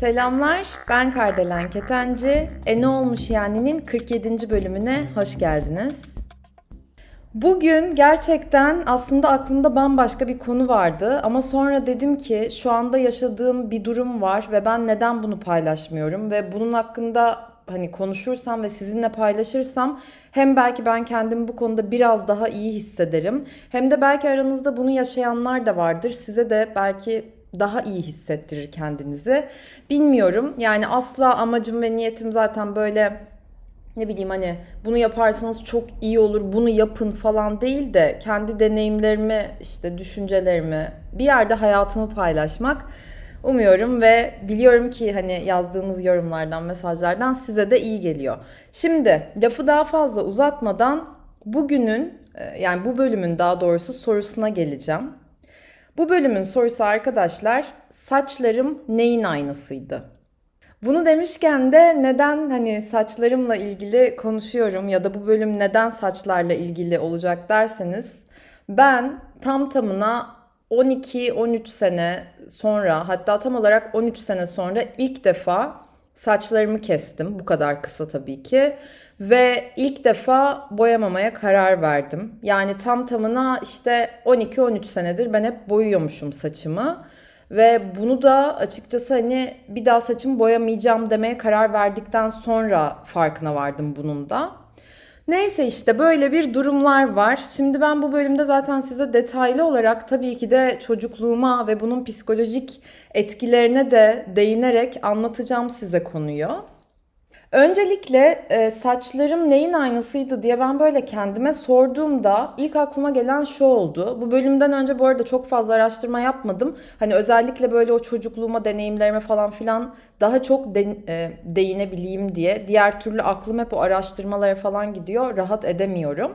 Selamlar, ben Kardelen Ketenci. E ne olmuş yani'nin 47. bölümüne hoş geldiniz. Bugün gerçekten aslında aklımda bambaşka bir konu vardı ama sonra dedim ki şu anda yaşadığım bir durum var ve ben neden bunu paylaşmıyorum ve bunun hakkında hani konuşursam ve sizinle paylaşırsam hem belki ben kendimi bu konuda biraz daha iyi hissederim hem de belki aranızda bunu yaşayanlar da vardır. Size de belki daha iyi hissettirir kendinizi. Bilmiyorum. Yani asla amacım ve niyetim zaten böyle ne bileyim hani bunu yaparsanız çok iyi olur bunu yapın falan değil de kendi deneyimlerimi işte düşüncelerimi bir yerde hayatımı paylaşmak umuyorum ve biliyorum ki hani yazdığınız yorumlardan mesajlardan size de iyi geliyor. Şimdi lafı daha fazla uzatmadan bugünün e, yani bu bölümün daha doğrusu sorusuna geleceğim. Bu bölümün sorusu arkadaşlar saçlarım neyin aynasıydı? Bunu demişken de neden hani saçlarımla ilgili konuşuyorum ya da bu bölüm neden saçlarla ilgili olacak derseniz ben tam tamına 12-13 sene sonra hatta tam olarak 13 sene sonra ilk defa saçlarımı kestim. Bu kadar kısa tabii ki. Ve ilk defa boyamamaya karar verdim. Yani tam tamına işte 12-13 senedir ben hep boyuyormuşum saçımı. Ve bunu da açıkçası hani bir daha saçımı boyamayacağım demeye karar verdikten sonra farkına vardım bunun da. Neyse işte böyle bir durumlar var. Şimdi ben bu bölümde zaten size detaylı olarak tabii ki de çocukluğuma ve bunun psikolojik etkilerine de değinerek anlatacağım size konuyu. Öncelikle e, saçlarım neyin aynasıydı diye ben böyle kendime sorduğumda ilk aklıma gelen şu oldu. Bu bölümden önce bu arada çok fazla araştırma yapmadım. Hani özellikle böyle o çocukluğuma, deneyimlerime falan filan daha çok de, e, değinebileyim diye. Diğer türlü aklım hep o araştırmalara falan gidiyor. Rahat edemiyorum.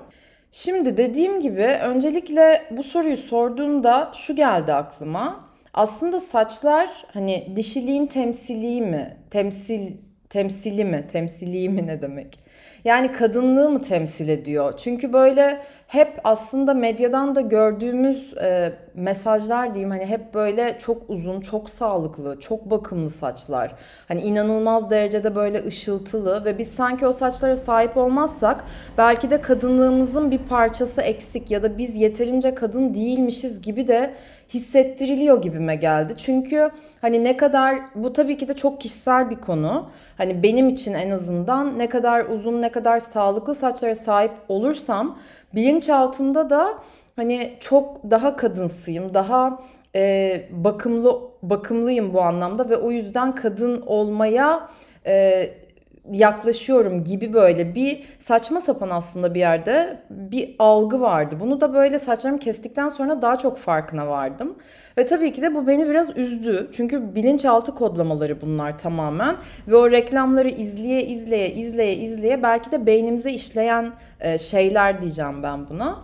Şimdi dediğim gibi öncelikle bu soruyu sorduğumda şu geldi aklıma. Aslında saçlar hani dişiliğin temsili mi? Temsil temsili mi? Temsili mi ne demek? Yani kadınlığı mı temsil ediyor? Çünkü böyle hep aslında medyadan da gördüğümüz e, mesajlar diyeyim hani hep böyle çok uzun, çok sağlıklı, çok bakımlı saçlar. Hani inanılmaz derecede böyle ışıltılı ve biz sanki o saçlara sahip olmazsak belki de kadınlığımızın bir parçası eksik ya da biz yeterince kadın değilmişiz gibi de hissettiriliyor gibime geldi. Çünkü hani ne kadar bu tabii ki de çok kişisel bir konu. Hani benim için en azından ne kadar uzun ne kadar sağlıklı saçlara sahip olursam bilinçaltımda da hani çok daha kadınsıyım, daha e, bakımlı bakımlıyım bu anlamda ve o yüzden kadın olmaya e, yaklaşıyorum gibi böyle bir saçma sapan aslında bir yerde bir algı vardı. Bunu da böyle saçlarımı kestikten sonra daha çok farkına vardım. Ve tabii ki de bu beni biraz üzdü. Çünkü bilinçaltı kodlamaları bunlar tamamen. Ve o reklamları izleye izleye izleye izleye belki de beynimize işleyen e, şeyler diyeceğim ben buna.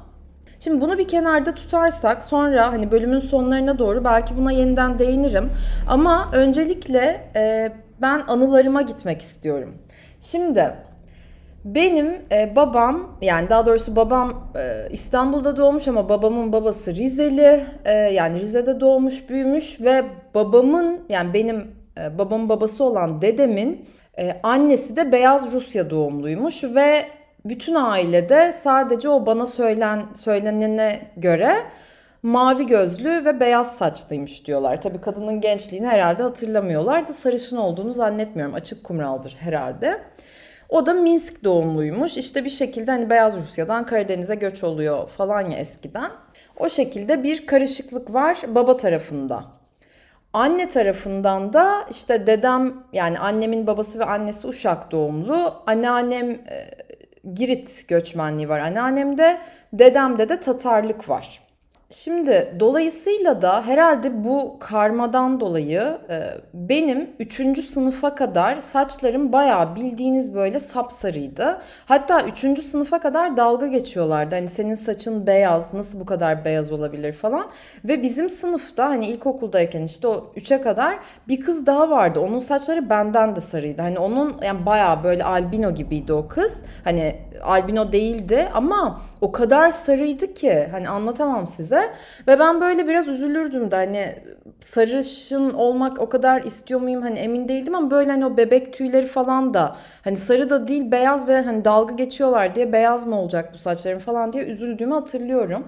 Şimdi bunu bir kenarda tutarsak sonra hani bölümün sonlarına doğru belki buna yeniden değinirim. Ama öncelikle e, ben anılarıma gitmek istiyorum. Şimdi benim e, babam yani daha doğrusu babam e, İstanbul'da doğmuş ama babamın babası Rizeli. E, yani Rize'de doğmuş, büyümüş ve babamın yani benim e, babamın babası olan dedemin e, annesi de Beyaz Rusya doğumluymuş ve bütün ailede sadece o bana söylen söylenene göre mavi gözlü ve beyaz saçlıymış diyorlar. Tabii kadının gençliğini herhalde hatırlamıyorlar da sarışın olduğunu zannetmiyorum. Açık kumraldır herhalde. O da Minsk doğumluymuş. İşte bir şekilde hani Beyaz Rusya'dan Karadeniz'e göç oluyor falan ya eskiden. O şekilde bir karışıklık var baba tarafında. Anne tarafından da işte dedem yani annemin babası ve annesi Uşak doğumlu. Anneannem e, Girit göçmenliği var anneannemde. Dedemde de Tatarlık var. Şimdi dolayısıyla da herhalde bu karmadan dolayı e, benim 3. sınıfa kadar saçlarım bayağı bildiğiniz böyle sapsarıydı. Hatta 3. sınıfa kadar dalga geçiyorlardı. Hani senin saçın beyaz nasıl bu kadar beyaz olabilir falan. Ve bizim sınıfta hani ilkokuldayken işte o 3'e kadar bir kız daha vardı. Onun saçları benden de sarıydı. Hani onun yani bayağı böyle albino gibiydi o kız. Hani albino değildi ama o kadar sarıydı ki hani anlatamam size. Ve ben böyle biraz üzülürdüm de hani sarışın olmak o kadar istiyor muyum hani emin değildim ama böyle hani o bebek tüyleri falan da hani sarı da değil beyaz ve hani dalga geçiyorlar diye beyaz mı olacak bu saçlarım falan diye üzüldüğümü hatırlıyorum.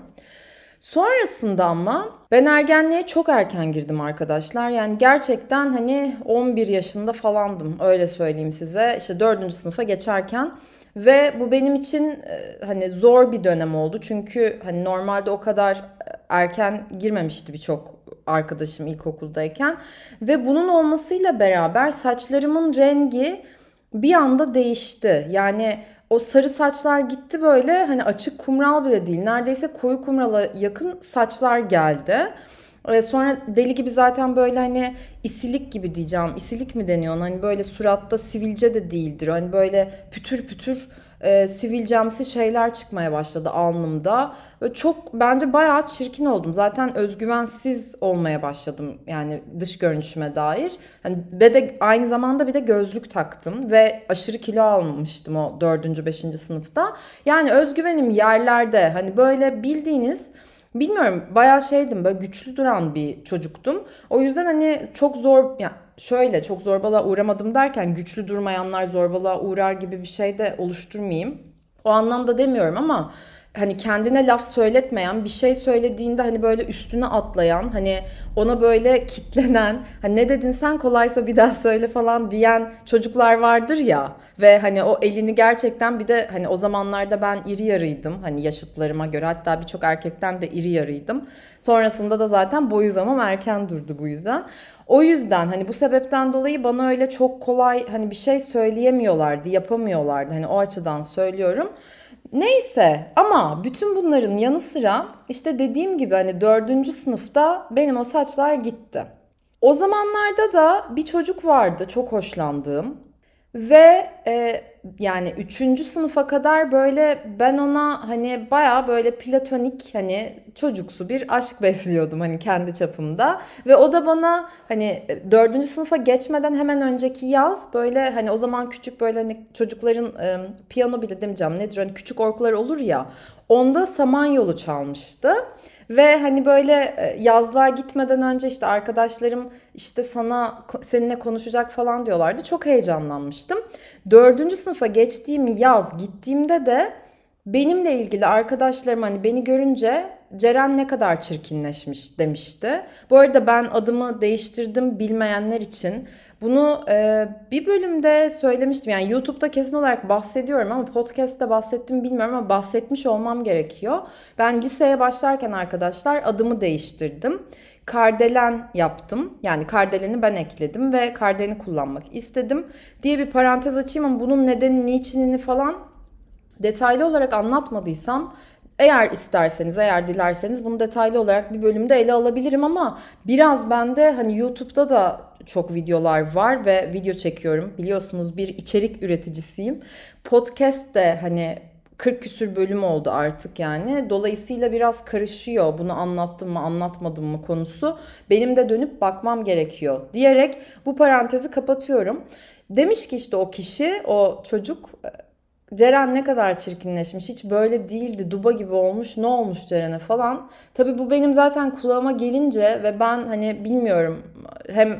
Sonrasında ama ben ergenliğe çok erken girdim arkadaşlar. Yani gerçekten hani 11 yaşında falandım öyle söyleyeyim size. İşte 4. sınıfa geçerken ve bu benim için e, hani zor bir dönem oldu. Çünkü hani normalde o kadar e, erken girmemişti birçok arkadaşım ilkokuldayken. Ve bunun olmasıyla beraber saçlarımın rengi bir anda değişti. Yani o sarı saçlar gitti böyle hani açık kumral bile değil. Neredeyse koyu kumrala yakın saçlar geldi. Sonra deli gibi zaten böyle hani isilik gibi diyeceğim. İsilik mi deniyor? Hani böyle suratta sivilce de değildir. Hani böyle pütür pütür e, sivilcemsi şeyler çıkmaya başladı alnımda. Ve çok bence bayağı çirkin oldum. Zaten özgüvensiz olmaya başladım yani dış görünüşüme dair. Hani ve de aynı zamanda bir de gözlük taktım ve aşırı kilo almıştım o 4. 5. sınıfta. Yani özgüvenim yerlerde. Hani böyle bildiğiniz bilmiyorum bayağı şeydim böyle güçlü duran bir çocuktum. O yüzden hani çok zor yani şöyle çok zorbalığa uğramadım derken güçlü durmayanlar zorbalığa uğrar gibi bir şey de oluşturmayayım. O anlamda demiyorum ama hani kendine laf söyletmeyen bir şey söylediğinde hani böyle üstüne atlayan hani ona böyle kitlenen hani ne dedin sen kolaysa bir daha söyle falan diyen çocuklar vardır ya ve hani o elini gerçekten bir de hani o zamanlarda ben iri yarıydım hani yaşıtlarıma göre hatta birçok erkekten de iri yarıydım. Sonrasında da zaten boy uzamam erken durdu bu yüzden. O yüzden hani bu sebepten dolayı bana öyle çok kolay hani bir şey söyleyemiyorlardı, yapamıyorlardı. Hani o açıdan söylüyorum. Neyse ama bütün bunların yanı sıra işte dediğim gibi hani dördüncü sınıfta benim o saçlar gitti. O zamanlarda da bir çocuk vardı çok hoşlandığım ve e, yani üçüncü sınıfa kadar böyle ben ona hani baya böyle platonik hani çocuksu bir aşk besliyordum hani kendi çapımda. Ve o da bana hani dördüncü sınıfa geçmeden hemen önceki yaz böyle hani o zaman küçük böyle hani çocukların e, piyano bile demeyeceğim nedir hani küçük orklar olur ya onda Samanyolu çalmıştı. Ve hani böyle e, yazlığa gitmeden önce işte arkadaşlarım işte sana seninle konuşacak falan diyorlardı. Çok heyecanlanmıştım. Dördüncü sınıfa geçtiğim yaz gittiğimde de benimle ilgili arkadaşlarım hani beni görünce Ceren ne kadar çirkinleşmiş demişti. Bu arada ben adımı değiştirdim bilmeyenler için. Bunu e, bir bölümde söylemiştim. Yani YouTube'da kesin olarak bahsediyorum ama podcast'te bahsettim bilmiyorum ama bahsetmiş olmam gerekiyor. Ben liseye başlarken arkadaşlar adımı değiştirdim. Kardelen yaptım. Yani Kardelen'i ben ekledim ve Kardelen'i kullanmak istedim diye bir parantez açayım ama bunun nedeni, niçinini falan detaylı olarak anlatmadıysam eğer isterseniz, eğer dilerseniz bunu detaylı olarak bir bölümde ele alabilirim ama biraz bende hani YouTube'da da çok videolar var ve video çekiyorum. Biliyorsunuz bir içerik üreticisiyim. Podcast de hani 40 küsür bölüm oldu artık yani. Dolayısıyla biraz karışıyor bunu anlattım mı anlatmadım mı konusu. Benim de dönüp bakmam gerekiyor diyerek bu parantezi kapatıyorum. Demiş ki işte o kişi, o çocuk Ceren ne kadar çirkinleşmiş. Hiç böyle değildi. Duba gibi olmuş. Ne olmuş Ceren'e falan. Tabii bu benim zaten kulağıma gelince ve ben hani bilmiyorum hem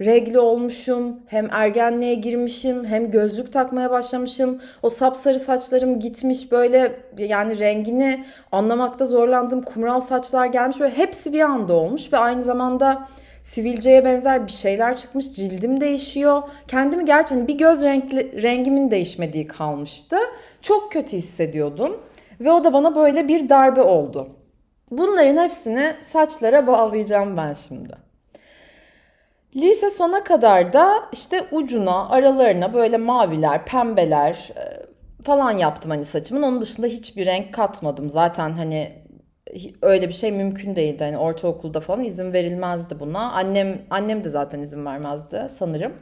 regli olmuşum, hem ergenliğe girmişim, hem gözlük takmaya başlamışım. O sapsarı saçlarım gitmiş böyle yani rengini anlamakta zorlandığım kumral saçlar gelmiş. Böyle hepsi bir anda olmuş ve aynı zamanda sivilceye benzer bir şeyler çıkmış. Cildim değişiyor. Kendimi gerçekten bir göz renkli, rengimin değişmediği kalmıştı. Çok kötü hissediyordum. Ve o da bana böyle bir darbe oldu. Bunların hepsini saçlara bağlayacağım ben şimdi. Lise sona kadar da işte ucuna, aralarına böyle maviler, pembeler e, falan yaptım hani saçımın. Onun dışında hiçbir renk katmadım. Zaten hani öyle bir şey mümkün değildi. Hani ortaokulda falan izin verilmezdi buna. Annem annem de zaten izin vermezdi sanırım.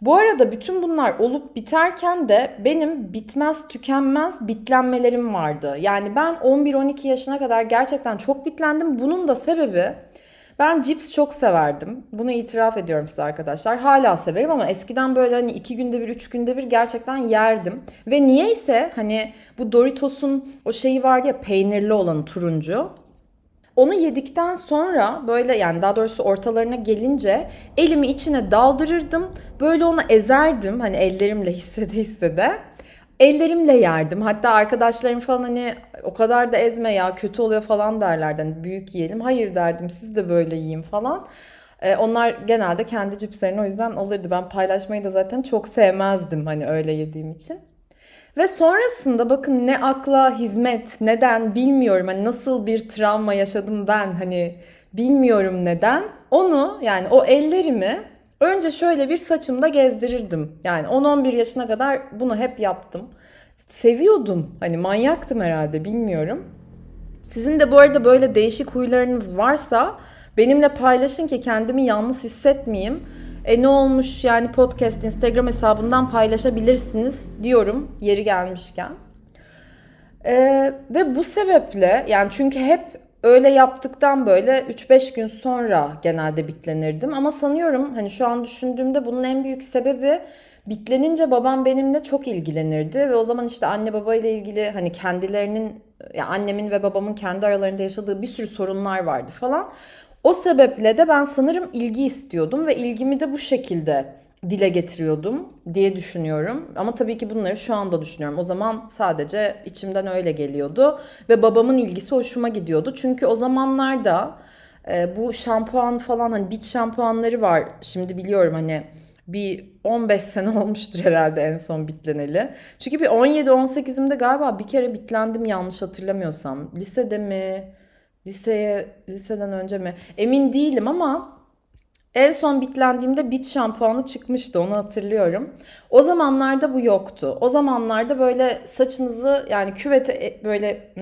Bu arada bütün bunlar olup biterken de benim bitmez tükenmez bitlenmelerim vardı. Yani ben 11-12 yaşına kadar gerçekten çok bitlendim. Bunun da sebebi ben cips çok severdim. Bunu itiraf ediyorum size arkadaşlar. Hala severim ama eskiden böyle hani iki günde bir, üç günde bir gerçekten yerdim. Ve niyeyse hani bu Doritos'un o şeyi vardı ya peynirli olanı turuncu. Onu yedikten sonra böyle yani daha doğrusu ortalarına gelince elimi içine daldırırdım. Böyle onu ezerdim hani ellerimle hissede hissede. Ellerimle yerdim. Hatta arkadaşlarım falan hani o kadar da ezme ya kötü oluyor falan derlerdi. Hani büyük yiyelim. Hayır derdim siz de böyle yiyin falan. Ee, onlar genelde kendi cipslerini o yüzden alırdı. Ben paylaşmayı da zaten çok sevmezdim hani öyle yediğim için. Ve sonrasında bakın ne akla hizmet, neden bilmiyorum. Hani nasıl bir travma yaşadım ben hani bilmiyorum neden. Onu yani o ellerimi önce şöyle bir saçımda gezdirirdim. Yani 10-11 yaşına kadar bunu hep yaptım. Seviyordum. Hani manyaktım herhalde bilmiyorum. Sizin de bu arada böyle değişik huylarınız varsa benimle paylaşın ki kendimi yalnız hissetmeyeyim. E ne olmuş yani podcast Instagram hesabından paylaşabilirsiniz diyorum yeri gelmişken. E, ve bu sebeple yani çünkü hep öyle yaptıktan böyle 3-5 gün sonra genelde bitlenirdim. Ama sanıyorum hani şu an düşündüğümde bunun en büyük sebebi bitlenince babam benimle çok ilgilenirdi. Ve o zaman işte anne baba ile ilgili hani kendilerinin yani annemin ve babamın kendi aralarında yaşadığı bir sürü sorunlar vardı falan. O sebeple de ben sanırım ilgi istiyordum ve ilgimi de bu şekilde dile getiriyordum diye düşünüyorum. Ama tabii ki bunları şu anda düşünüyorum. O zaman sadece içimden öyle geliyordu ve babamın ilgisi hoşuma gidiyordu. Çünkü o zamanlarda e, bu şampuan falan hani bit şampuanları var. Şimdi biliyorum hani bir 15 sene olmuştur herhalde en son bitleneli. Çünkü bir 17-18'imde galiba bir kere bitlendim yanlış hatırlamıyorsam. Lisede mi? Liseye, liseden önce mi? Emin değilim ama en son bitlendiğimde bit şampuanı çıkmıştı onu hatırlıyorum. O zamanlarda bu yoktu. O zamanlarda böyle saçınızı yani küvete e, böyle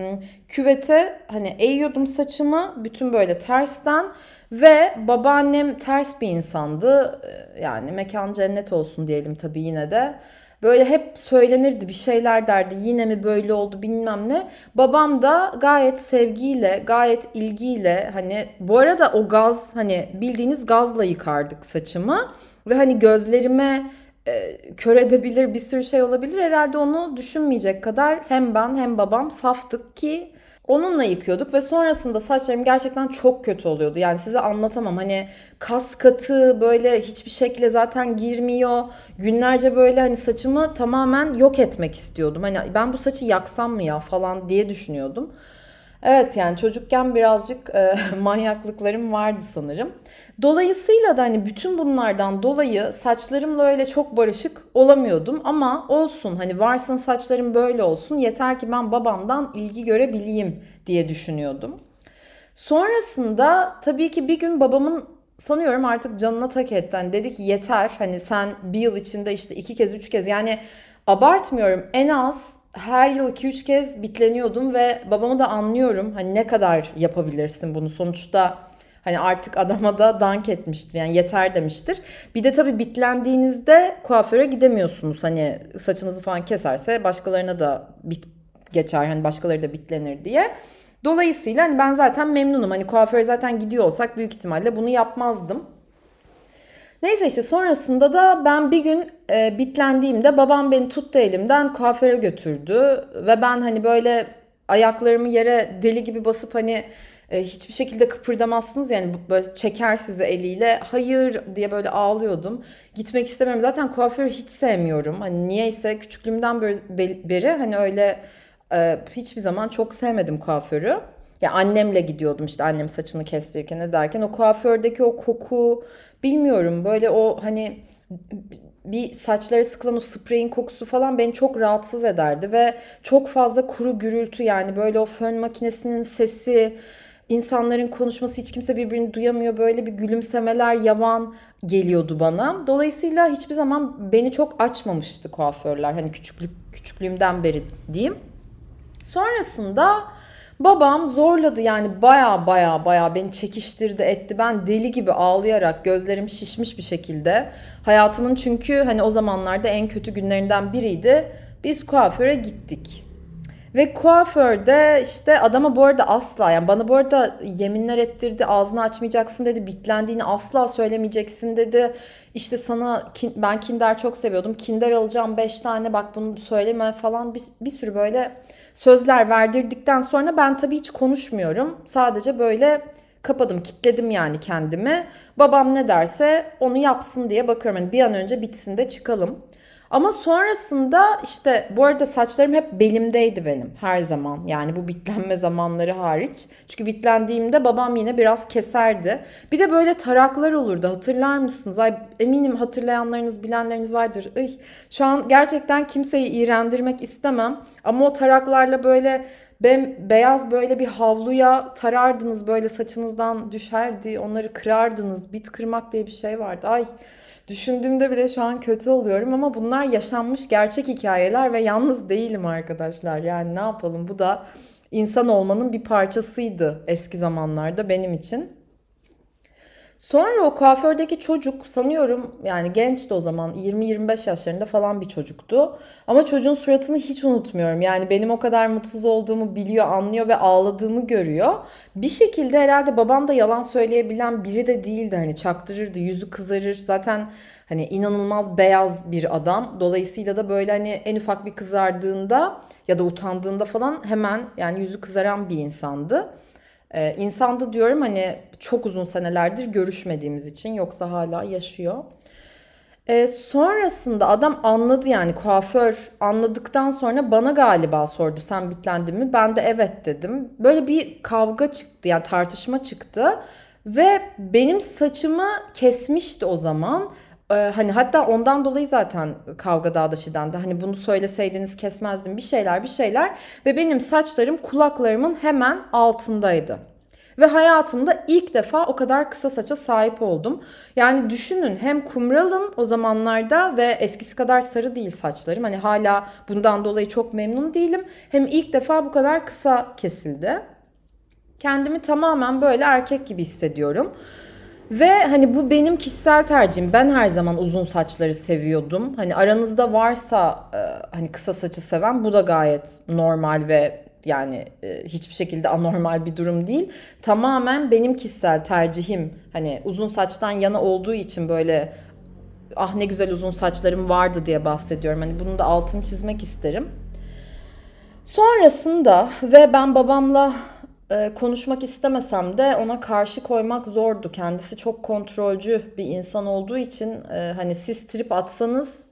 küvete hani eğiyordum saçımı bütün böyle tersten ve babaannem ters bir insandı. Ee, yani mekan cennet olsun diyelim tabii yine de. Böyle hep söylenirdi bir şeyler derdi yine mi böyle oldu bilmem ne. Babam da gayet sevgiyle gayet ilgiyle hani bu arada o gaz hani bildiğiniz gazla yıkardık saçımı. Ve hani gözlerime e, kör edebilir bir sürü şey olabilir. Herhalde onu düşünmeyecek kadar hem ben hem babam saftık ki Onunla yıkıyorduk ve sonrasında saçlarım gerçekten çok kötü oluyordu. Yani size anlatamam. Hani kas katı böyle hiçbir şekilde zaten girmiyor. Günlerce böyle hani saçımı tamamen yok etmek istiyordum. Hani ben bu saçı yaksam mı ya falan diye düşünüyordum. Evet yani çocukken birazcık e, manyaklıklarım vardı sanırım. Dolayısıyla da hani bütün bunlardan dolayı saçlarımla öyle çok barışık olamıyordum ama olsun hani varsın saçlarım böyle olsun yeter ki ben babamdan ilgi görebileyim diye düşünüyordum. Sonrasında tabii ki bir gün babamın sanıyorum artık canına tak etti. Hani dedi ki yeter hani sen bir yıl içinde işte iki kez üç kez yani abartmıyorum en az her yıl 2-3 kez bitleniyordum ve babamı da anlıyorum. Hani ne kadar yapabilirsin bunu sonuçta hani artık adama da dank etmiştir. Yani yeter demiştir. Bir de tabii bitlendiğinizde kuaföre gidemiyorsunuz. Hani saçınızı falan keserse başkalarına da bit geçer. Hani başkaları da bitlenir diye. Dolayısıyla hani ben zaten memnunum. Hani kuaföre zaten gidiyor olsak büyük ihtimalle bunu yapmazdım. Neyse işte sonrasında da ben bir gün e, bitlendiğimde babam beni tuttu elimden kuaföre götürdü. Ve ben hani böyle ayaklarımı yere deli gibi basıp hani e, hiçbir şekilde kıpırdamazsınız yani böyle çeker sizi eliyle hayır diye böyle ağlıyordum. Gitmek istemiyorum. Zaten kuaförü hiç sevmiyorum. Hani niyeyse küçüklüğümden beri, hani öyle e, hiçbir zaman çok sevmedim kuaförü. Ya annemle gidiyordum işte annem saçını kestirirken ne derken o kuafördeki o koku bilmiyorum böyle o hani bir saçları sıkılan o spreyin kokusu falan beni çok rahatsız ederdi ve çok fazla kuru gürültü yani böyle o fön makinesinin sesi insanların konuşması hiç kimse birbirini duyamıyor böyle bir gülümsemeler yavan geliyordu bana. Dolayısıyla hiçbir zaman beni çok açmamıştı kuaförler hani küçüklük küçüklüğümden beri diyeyim. Sonrasında Babam zorladı yani baya baya baya beni çekiştirdi etti. Ben deli gibi ağlayarak gözlerim şişmiş bir şekilde. Hayatımın çünkü hani o zamanlarda en kötü günlerinden biriydi. Biz kuaföre gittik. Ve kuaförde işte adama bu arada asla yani bana bu arada yeminler ettirdi ağzını açmayacaksın dedi bitlendiğini asla söylemeyeceksin dedi. İşte sana ben Kinder çok seviyordum Kinder alacağım 5 tane bak bunu söyleme falan bir, bir sürü böyle sözler verdirdikten sonra ben tabii hiç konuşmuyorum. Sadece böyle kapadım, kitledim yani kendimi. Babam ne derse onu yapsın diye bakıyorum. Yani bir an önce bitsin de çıkalım. Ama sonrasında işte bu arada saçlarım hep belimdeydi benim her zaman. Yani bu bitlenme zamanları hariç. Çünkü bitlendiğimde babam yine biraz keserdi. Bir de böyle taraklar olurdu hatırlar mısınız? Ay eminim hatırlayanlarınız bilenleriniz vardır. Ay, şu an gerçekten kimseyi iğrendirmek istemem. Ama o taraklarla böyle ben beyaz böyle bir havluya tarardınız böyle saçınızdan düşerdi. Onları kırardınız. Bit kırmak diye bir şey vardı. Ay Düşündüğümde bile şu an kötü oluyorum ama bunlar yaşanmış gerçek hikayeler ve yalnız değilim arkadaşlar. Yani ne yapalım bu da insan olmanın bir parçasıydı eski zamanlarda benim için. Sonra o kuafördeki çocuk sanıyorum yani gençti o zaman 20-25 yaşlarında falan bir çocuktu. Ama çocuğun suratını hiç unutmuyorum. Yani benim o kadar mutsuz olduğumu biliyor, anlıyor ve ağladığımı görüyor. Bir şekilde herhalde babam da yalan söyleyebilen biri de değildi. Hani çaktırırdı, yüzü kızarır. Zaten hani inanılmaz beyaz bir adam. Dolayısıyla da böyle hani en ufak bir kızardığında ya da utandığında falan hemen yani yüzü kızaran bir insandı. Ee, insandı diyorum hani çok uzun senelerdir görüşmediğimiz için yoksa hala yaşıyor. Ee, sonrasında adam anladı yani kuaför anladıktan sonra bana galiba sordu sen bitlendin mi? Ben de evet dedim. Böyle bir kavga çıktı yani tartışma çıktı. Ve benim saçımı kesmişti o zaman. Ee, hani hatta ondan dolayı zaten kavga dağda şidendi. Hani bunu söyleseydiniz kesmezdim bir şeyler bir şeyler. Ve benim saçlarım kulaklarımın hemen altındaydı. Ve hayatımda ilk defa o kadar kısa saça sahip oldum. Yani düşünün hem kumralım o zamanlarda ve eskisi kadar sarı değil saçlarım. Hani hala bundan dolayı çok memnun değilim. Hem ilk defa bu kadar kısa kesildi. Kendimi tamamen böyle erkek gibi hissediyorum. Ve hani bu benim kişisel tercihim. Ben her zaman uzun saçları seviyordum. Hani aranızda varsa e, hani kısa saçı seven bu da gayet normal ve yani e, hiçbir şekilde anormal bir durum değil. Tamamen benim kişisel tercihim. Hani uzun saçtan yana olduğu için böyle ah ne güzel uzun saçlarım vardı diye bahsediyorum. Hani bunu da altını çizmek isterim. Sonrasında ve ben babamla e, konuşmak istemesem de ona karşı koymak zordu. Kendisi çok kontrolcü bir insan olduğu için e, hani siz trip atsanız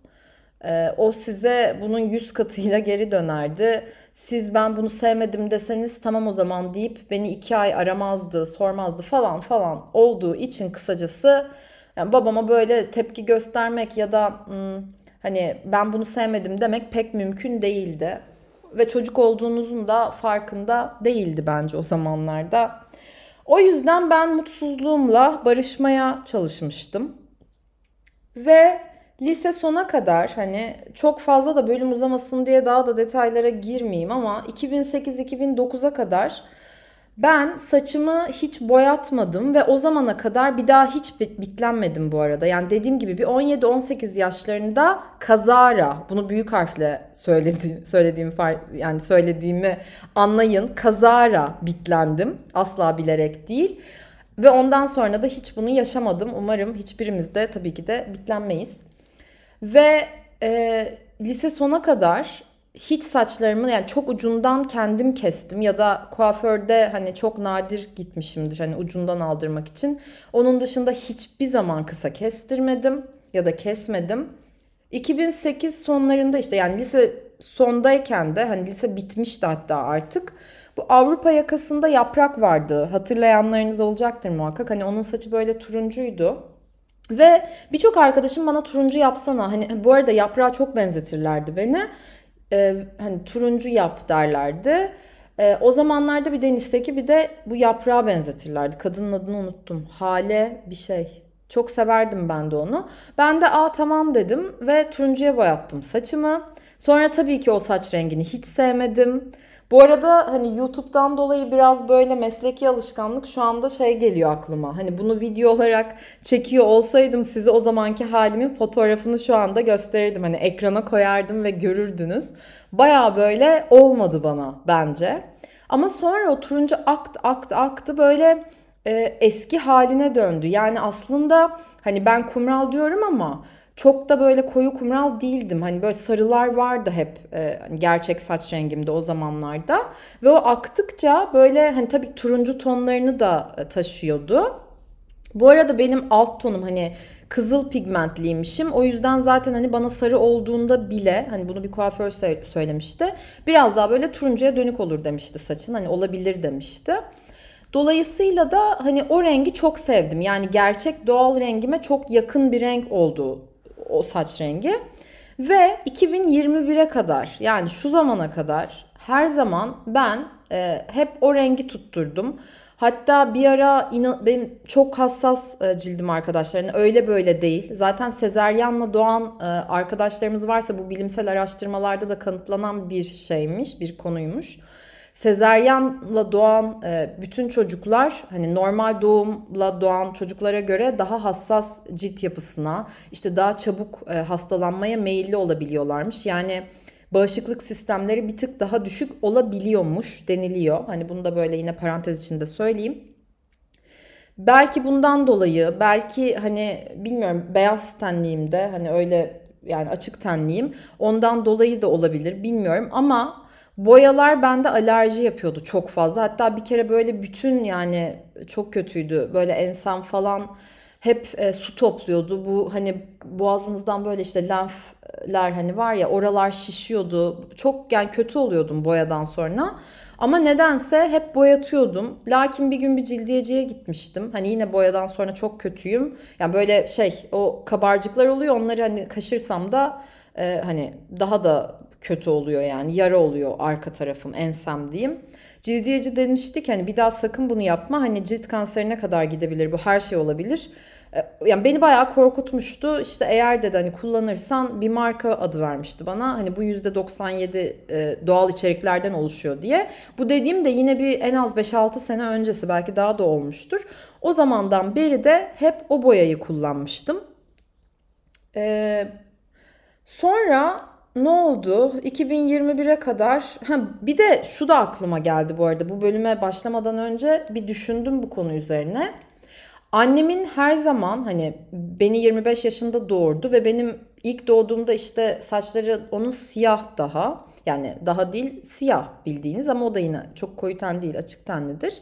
e, o size bunun yüz katıyla geri dönerdi. Siz ben bunu sevmedim deseniz tamam o zaman deyip beni iki ay aramazdı, sormazdı falan falan olduğu için kısacası yani babama böyle tepki göstermek ya da hmm, hani ben bunu sevmedim demek pek mümkün değildi ve çocuk olduğunuzun da farkında değildi bence o zamanlarda. O yüzden ben mutsuzluğumla barışmaya çalışmıştım. Ve lise sona kadar hani çok fazla da bölüm uzamasın diye daha da detaylara girmeyeyim ama 2008-2009'a kadar ben saçımı hiç boyatmadım ve o zamana kadar bir daha hiç bitlenmedim bu arada. Yani dediğim gibi bir 17-18 yaşlarında kazara bunu büyük harfle söyledi, söylediğim yani söylediğimi anlayın. Kazara bitlendim. Asla bilerek değil. Ve ondan sonra da hiç bunu yaşamadım. Umarım hiçbirimiz de tabii ki de bitlenmeyiz. Ve e, lise sona kadar hiç saçlarımı yani çok ucundan kendim kestim ya da kuaförde hani çok nadir gitmişimdir hani ucundan aldırmak için. Onun dışında hiçbir zaman kısa kestirmedim ya da kesmedim. 2008 sonlarında işte yani lise sondayken de hani lise bitmişti hatta artık. Bu Avrupa yakasında yaprak vardı. Hatırlayanlarınız olacaktır muhakkak. Hani onun saçı böyle turuncuydu. Ve birçok arkadaşım bana turuncu yapsana. Hani bu arada yaprağa çok benzetirlerdi beni e, hani turuncu yap derlerdi. E, o zamanlarda bir de bir de bu yaprağa benzetirlerdi. Kadının adını unuttum. Hale bir şey. Çok severdim ben de onu. Ben de aa tamam dedim ve turuncuya boyattım saçımı. Sonra tabii ki o saç rengini hiç sevmedim. Bu arada hani YouTube'dan dolayı biraz böyle mesleki alışkanlık şu anda şey geliyor aklıma. Hani bunu video olarak çekiyor olsaydım size o zamanki halimin fotoğrafını şu anda gösterirdim. Hani ekrana koyardım ve görürdünüz. Baya böyle olmadı bana bence. Ama sonra oturunca aktı aktı aktı böyle e, eski haline döndü. Yani aslında hani ben kumral diyorum ama çok da böyle koyu kumral değildim. Hani böyle sarılar vardı hep e, hani gerçek saç rengimde o zamanlarda. Ve o aktıkça böyle hani tabii turuncu tonlarını da e, taşıyordu. Bu arada benim alt tonum hani kızıl pigmentliymişim. O yüzden zaten hani bana sarı olduğunda bile hani bunu bir kuaför söylemişti. Biraz daha böyle turuncuya dönük olur demişti saçın. Hani olabilir demişti. Dolayısıyla da hani o rengi çok sevdim. Yani gerçek doğal rengime çok yakın bir renk oldu o saç rengi. Ve 2021'e kadar yani şu zamana kadar her zaman ben e, hep o rengi tutturdum. Hatta bir ara inan, benim çok hassas e, cildim arkadaşlar. Yani öyle böyle değil. Zaten sezeryanla doğan e, arkadaşlarımız varsa bu bilimsel araştırmalarda da kanıtlanan bir şeymiş, bir konuymuş. Sezeryanla doğan e, bütün çocuklar hani normal doğumla doğan çocuklara göre daha hassas cilt yapısına, işte daha çabuk e, hastalanmaya meyilli olabiliyorlarmış. Yani bağışıklık sistemleri bir tık daha düşük olabiliyormuş deniliyor. Hani bunu da böyle yine parantez içinde söyleyeyim. Belki bundan dolayı, belki hani bilmiyorum beyaz tenliğimde hani öyle yani açık tenliyim. Ondan dolayı da olabilir bilmiyorum ama boyalar bende alerji yapıyordu çok fazla. Hatta bir kere böyle bütün yani çok kötüydü. Böyle ensem falan hep e, su topluyordu. Bu hani boğazınızdan böyle işte lenfler hani var ya oralar şişiyordu. Çok yani kötü oluyordum boyadan sonra. Ama nedense hep boyatıyordum. Lakin bir gün bir cildiyeciye gitmiştim. Hani yine boyadan sonra çok kötüyüm. Yani böyle şey o kabarcıklar oluyor. Onları hani kaşırsam da e, hani daha da kötü oluyor yani. Yara oluyor arka tarafım ensem diyeyim. Cildiyeci demişti ki hani bir daha sakın bunu yapma. Hani cilt kanserine kadar gidebilir. Bu her şey olabilir. E, yani beni bayağı korkutmuştu. İşte eğer dedi hani kullanırsan bir marka adı vermişti bana. Hani bu %97 e, doğal içeriklerden oluşuyor diye. Bu dediğim de yine bir en az 5-6 sene öncesi belki daha da olmuştur. O zamandan beri de hep o boyayı kullanmıştım. Ee, sonra ne oldu? 2021'e kadar ha, bir de şu da aklıma geldi bu arada. Bu bölüme başlamadan önce bir düşündüm bu konu üzerine. Annemin her zaman hani beni 25 yaşında doğurdu ve benim ilk doğduğumda işte saçları onun siyah daha. Yani daha değil siyah bildiğiniz ama o da yine çok koyu ten değil açık tenlidir.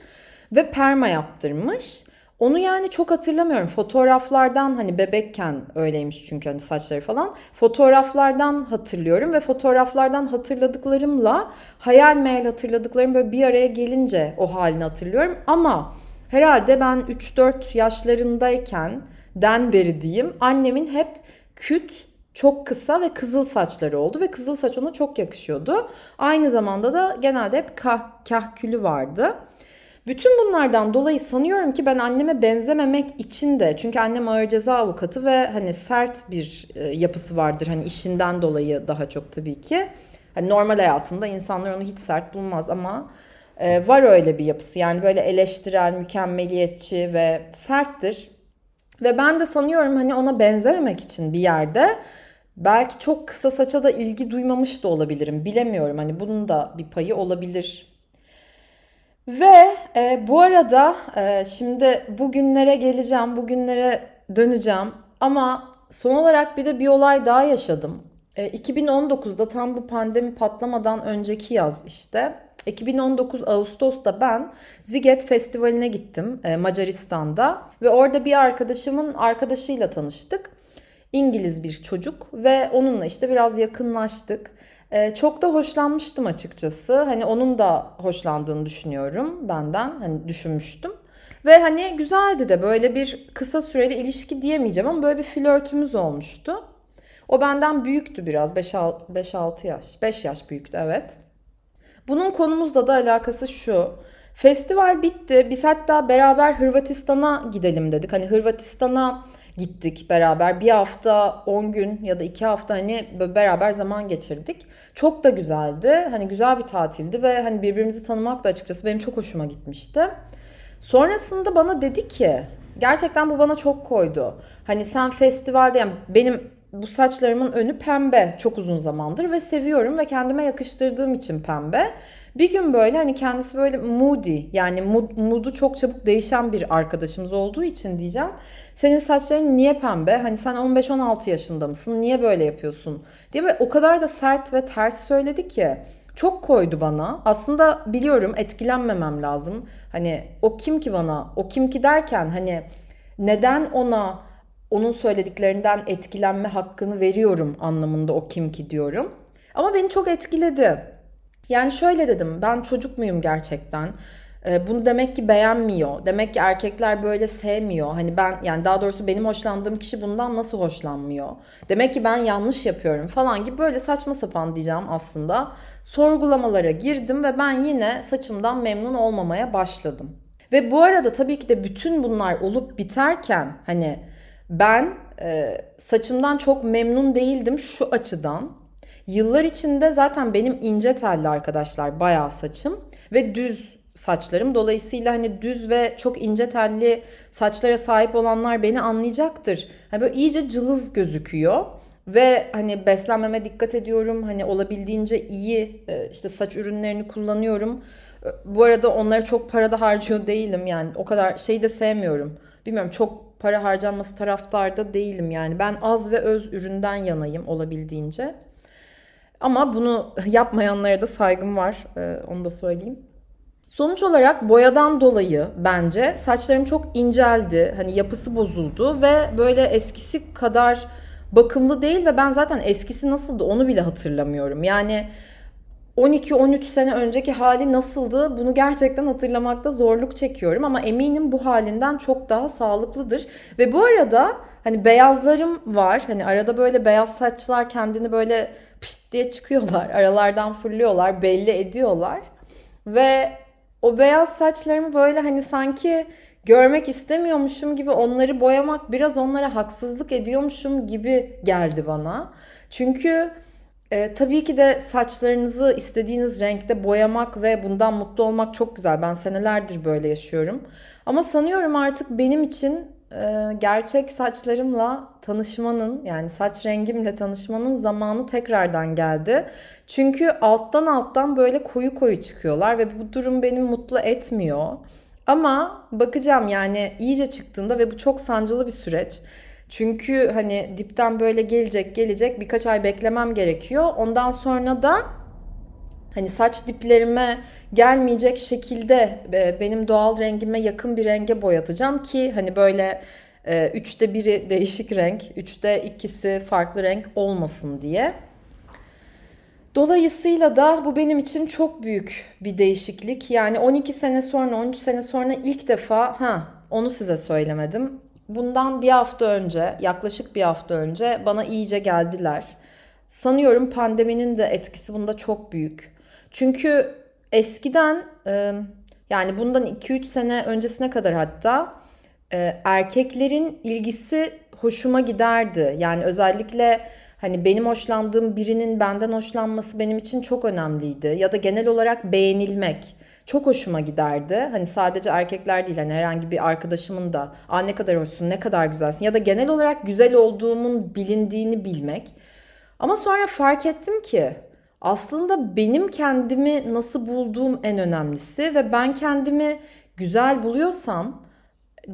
Ve perma yaptırmış. Onu yani çok hatırlamıyorum. Fotoğraflardan hani bebekken öyleymiş çünkü hani saçları falan. Fotoğraflardan hatırlıyorum ve fotoğraflardan hatırladıklarımla hayal meyal hatırladıklarım böyle bir araya gelince o halini hatırlıyorum. Ama herhalde ben 3-4 yaşlarındayken den beri diyeyim annemin hep küt çok kısa ve kızıl saçları oldu ve kızıl saç ona çok yakışıyordu. Aynı zamanda da genelde hep kah, kahkülü vardı. Bütün bunlardan dolayı sanıyorum ki ben anneme benzememek için de çünkü annem ağır ceza avukatı ve hani sert bir e, yapısı vardır hani işinden dolayı daha çok tabii ki. Hani normal hayatında insanlar onu hiç sert bulmaz ama e, var öyle bir yapısı. Yani böyle eleştirel, mükemmeliyetçi ve serttir. Ve ben de sanıyorum hani ona benzememek için bir yerde belki çok kısa saça da ilgi duymamış da olabilirim. Bilemiyorum hani bunun da bir payı olabilir ve e, bu arada e, şimdi bugünlere geleceğim, bugünlere döneceğim. Ama son olarak bir de bir olay daha yaşadım. E, 2019'da tam bu pandemi patlamadan önceki yaz işte. 2019 Ağustos'ta ben Ziget Festivali'ne gittim e, Macaristan'da ve orada bir arkadaşımın arkadaşıyla tanıştık. İngiliz bir çocuk ve onunla işte biraz yakınlaştık. Ee, çok da hoşlanmıştım açıkçası. Hani onun da hoşlandığını düşünüyorum benden. Hani düşünmüştüm. Ve hani güzeldi de böyle bir kısa süreli ilişki diyemeyeceğim ama böyle bir flörtümüz olmuştu. O benden büyüktü biraz. 5-6 yaş. 5 yaş büyüktü evet. Bunun konumuzla da alakası şu. Festival bitti. Biz hatta beraber Hırvatistan'a gidelim dedik. Hani Hırvatistan'a gittik beraber. Bir hafta 10 gün ya da 2 hafta hani beraber zaman geçirdik. Çok da güzeldi. Hani güzel bir tatildi ve hani birbirimizi tanımak da açıkçası benim çok hoşuma gitmişti. Sonrasında bana dedi ki gerçekten bu bana çok koydu. Hani sen festivalde yani benim bu saçlarımın önü pembe çok uzun zamandır ve seviyorum ve kendime yakıştırdığım için pembe. Bir gün böyle hani kendisi böyle moody yani mood, mood'u çok çabuk değişen bir arkadaşımız olduğu için diyeceğim. Senin saçların niye pembe? Hani sen 15-16 yaşında mısın? Niye böyle yapıyorsun? diye böyle o kadar da sert ve ters söyledi ki çok koydu bana. Aslında biliyorum etkilenmemem lazım. Hani o kim ki bana? O kim ki derken hani neden ona onun söylediklerinden etkilenme hakkını veriyorum anlamında o kim ki diyorum. Ama beni çok etkiledi. Yani şöyle dedim ben çocuk muyum gerçekten? Ee, bunu demek ki beğenmiyor. Demek ki erkekler böyle sevmiyor. Hani ben yani daha doğrusu benim hoşlandığım kişi bundan nasıl hoşlanmıyor? Demek ki ben yanlış yapıyorum falan gibi böyle saçma sapan diyeceğim aslında. Sorgulamalara girdim ve ben yine saçımdan memnun olmamaya başladım. Ve bu arada tabii ki de bütün bunlar olup biterken hani ben e, saçımdan çok memnun değildim şu açıdan. Yıllar içinde zaten benim ince telli arkadaşlar bayağı saçım ve düz saçlarım. Dolayısıyla hani düz ve çok ince telli saçlara sahip olanlar beni anlayacaktır. Hani böyle iyice cılız gözüküyor. Ve hani beslenmeme dikkat ediyorum. Hani olabildiğince iyi e, işte saç ürünlerini kullanıyorum. E, bu arada onlara çok para da harcıyor değilim. Yani o kadar şeyi de sevmiyorum. Bilmiyorum çok para harcanması taraftarda değilim yani. Ben az ve öz üründen yanayım olabildiğince. Ama bunu yapmayanlara da saygım var. E, onu da söyleyeyim. Sonuç olarak boyadan dolayı bence saçlarım çok inceldi. Hani yapısı bozuldu ve böyle eskisi kadar bakımlı değil ve ben zaten eskisi nasıldı onu bile hatırlamıyorum. Yani 12-13 sene önceki hali nasıldı bunu gerçekten hatırlamakta zorluk çekiyorum ama eminim bu halinden çok daha sağlıklıdır. Ve bu arada hani beyazlarım var. Hani arada böyle beyaz saçlar kendini böyle pişt diye çıkıyorlar. Aralardan fırlıyorlar, belli ediyorlar. Ve o beyaz saçlarımı böyle hani sanki görmek istemiyormuşum gibi onları boyamak biraz onlara haksızlık ediyormuşum gibi geldi bana. Çünkü e, tabii ki de saçlarınızı istediğiniz renkte boyamak ve bundan mutlu olmak çok güzel. Ben senelerdir böyle yaşıyorum. Ama sanıyorum artık benim için gerçek saçlarımla tanışmanın yani saç rengimle tanışmanın zamanı tekrardan geldi. Çünkü alttan alttan böyle koyu koyu çıkıyorlar ve bu durum beni mutlu etmiyor. Ama bakacağım yani iyice çıktığında ve bu çok sancılı bir süreç. Çünkü hani dipten böyle gelecek gelecek birkaç ay beklemem gerekiyor. Ondan sonra da hani saç diplerime gelmeyecek şekilde e, benim doğal rengime yakın bir renge boyatacağım ki hani böyle e, üçte biri değişik renk, üçte ikisi farklı renk olmasın diye. Dolayısıyla da bu benim için çok büyük bir değişiklik. Yani 12 sene sonra, 13 sene sonra ilk defa ha onu size söylemedim. Bundan bir hafta önce, yaklaşık bir hafta önce bana iyice geldiler. Sanıyorum pandeminin de etkisi bunda çok büyük. Çünkü eskiden yani bundan 2-3 sene öncesine kadar hatta erkeklerin ilgisi hoşuma giderdi. Yani özellikle hani benim hoşlandığım birinin benden hoşlanması benim için çok önemliydi. Ya da genel olarak beğenilmek çok hoşuma giderdi. Hani sadece erkekler değil hani herhangi bir arkadaşımın da Aa, ne kadar hoşsun ne kadar güzelsin ya da genel olarak güzel olduğumun bilindiğini bilmek. Ama sonra fark ettim ki aslında benim kendimi nasıl bulduğum en önemlisi ve ben kendimi güzel buluyorsam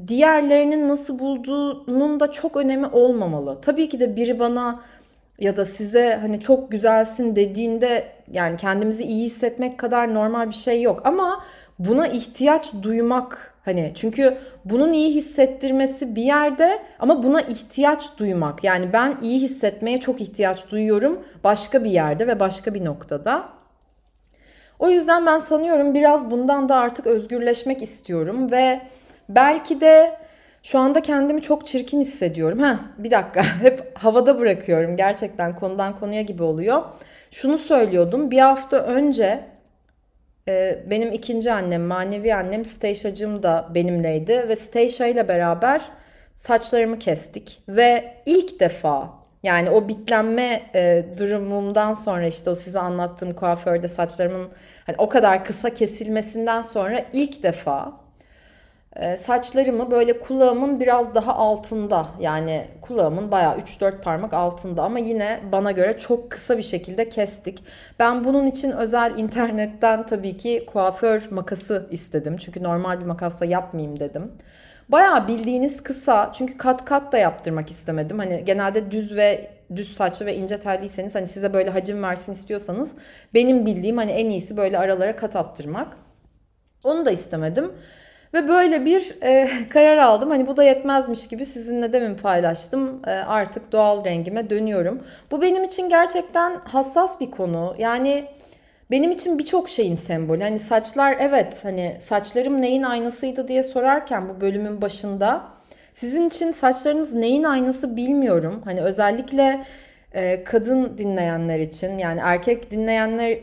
diğerlerinin nasıl bulduğunun da çok önemi olmamalı. Tabii ki de biri bana ya da size hani çok güzelsin dediğinde yani kendimizi iyi hissetmek kadar normal bir şey yok ama buna ihtiyaç duymak hani çünkü bunun iyi hissettirmesi bir yerde ama buna ihtiyaç duymak yani ben iyi hissetmeye çok ihtiyaç duyuyorum başka bir yerde ve başka bir noktada. O yüzden ben sanıyorum biraz bundan da artık özgürleşmek istiyorum ve belki de şu anda kendimi çok çirkin hissediyorum. Ha, bir dakika. Hep havada bırakıyorum. Gerçekten konudan konuya gibi oluyor. Şunu söylüyordum. Bir hafta önce benim ikinci annem, manevi annem Steyşacığım da benimleydi ve Steyşa ile beraber saçlarımı kestik. Ve ilk defa yani o bitlenme e, durumumdan sonra işte o size anlattığım kuaförde saçlarımın hani o kadar kısa kesilmesinden sonra ilk defa saçlarımı böyle kulağımın biraz daha altında yani kulağımın bayağı 3-4 parmak altında ama yine bana göre çok kısa bir şekilde kestik. Ben bunun için özel internetten tabii ki kuaför makası istedim. Çünkü normal bir makasla yapmayayım dedim. Bayağı bildiğiniz kısa çünkü kat kat da yaptırmak istemedim. Hani genelde düz ve düz saçlı ve ince telliyseniz hani size böyle hacim versin istiyorsanız benim bildiğim hani en iyisi böyle aralara kat attırmak. Onu da istemedim. Ve böyle bir e, karar aldım. Hani bu da yetmezmiş gibi sizinle demin paylaştım. E, artık doğal rengime dönüyorum. Bu benim için gerçekten hassas bir konu. Yani benim için birçok şeyin sembolü. Hani saçlar evet hani saçlarım neyin aynasıydı diye sorarken bu bölümün başında sizin için saçlarınız neyin aynası bilmiyorum. Hani özellikle e, kadın dinleyenler için yani erkek dinleyenler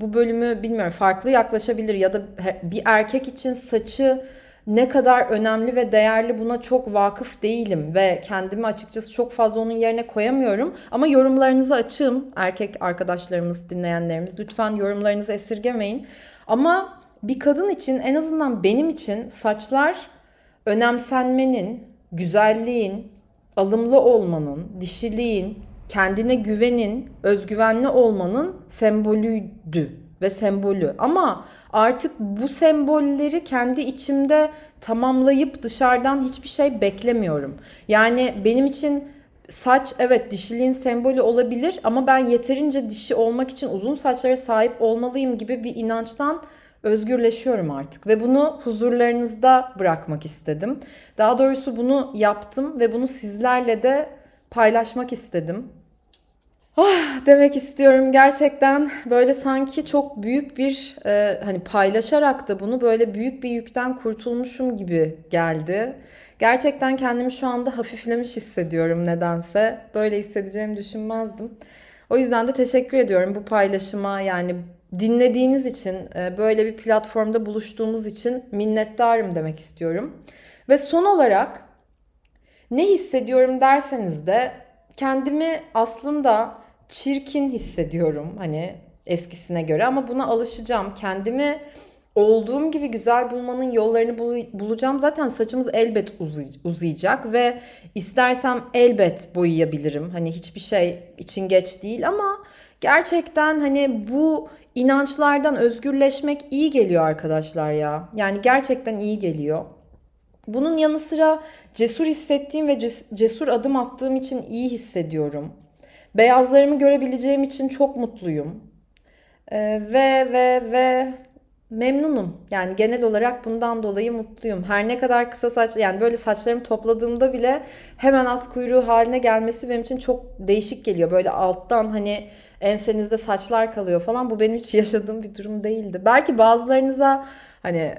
bu bölümü bilmiyorum farklı yaklaşabilir ya da bir erkek için saçı ne kadar önemli ve değerli buna çok vakıf değilim ve kendimi açıkçası çok fazla onun yerine koyamıyorum. Ama yorumlarınızı açığım erkek arkadaşlarımız, dinleyenlerimiz. Lütfen yorumlarınızı esirgemeyin. Ama bir kadın için en azından benim için saçlar önemsenmenin, güzelliğin, alımlı olmanın, dişiliğin, kendine güvenin, özgüvenli olmanın sembolüydü ve sembolü. Ama artık bu sembolleri kendi içimde tamamlayıp dışarıdan hiçbir şey beklemiyorum. Yani benim için saç evet dişiliğin sembolü olabilir ama ben yeterince dişi olmak için uzun saçlara sahip olmalıyım gibi bir inançtan özgürleşiyorum artık ve bunu huzurlarınızda bırakmak istedim. Daha doğrusu bunu yaptım ve bunu sizlerle de paylaşmak istedim. Oh, demek istiyorum gerçekten böyle sanki çok büyük bir e, hani paylaşarak da bunu böyle büyük bir yükten kurtulmuşum gibi geldi. Gerçekten kendimi şu anda hafiflemiş hissediyorum nedense. Böyle hissedeceğimi düşünmezdim. O yüzden de teşekkür ediyorum bu paylaşıma yani dinlediğiniz için e, böyle bir platformda buluştuğumuz için minnettarım demek istiyorum. Ve son olarak ne hissediyorum derseniz de kendimi aslında çirkin hissediyorum hani eskisine göre ama buna alışacağım. Kendimi olduğum gibi güzel bulmanın yollarını bulacağım. Zaten saçımız elbet uzayacak ve istersem elbet boyayabilirim. Hani hiçbir şey için geç değil ama gerçekten hani bu inançlardan özgürleşmek iyi geliyor arkadaşlar ya. Yani gerçekten iyi geliyor. Bunun yanı sıra cesur hissettiğim ve cesur adım attığım için iyi hissediyorum. Beyazlarımı görebileceğim için çok mutluyum. Ee, ve ve ve memnunum. Yani genel olarak bundan dolayı mutluyum. Her ne kadar kısa saç yani böyle saçlarımı topladığımda bile hemen at kuyruğu haline gelmesi benim için çok değişik geliyor. Böyle alttan hani ensenizde saçlar kalıyor falan. Bu benim hiç yaşadığım bir durum değildi. Belki bazılarınıza hani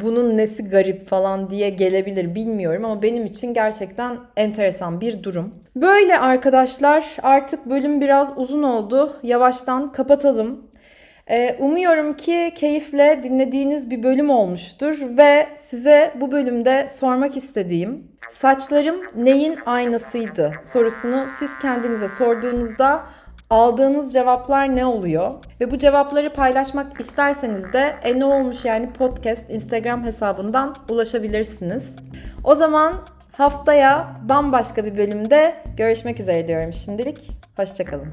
bunun nesi garip falan diye gelebilir bilmiyorum ama benim için gerçekten enteresan bir durum. Böyle arkadaşlar artık bölüm biraz uzun oldu. Yavaştan kapatalım. Ee, umuyorum ki keyifle dinlediğiniz bir bölüm olmuştur ve size bu bölümde sormak istediğim saçlarım neyin aynasıydı sorusunu siz kendinize sorduğunuzda aldığınız cevaplar ne oluyor? Ve bu cevapları paylaşmak isterseniz de e ne olmuş yani podcast Instagram hesabından ulaşabilirsiniz. O zaman haftaya bambaşka bir bölümde görüşmek üzere diyorum şimdilik. Hoşçakalın.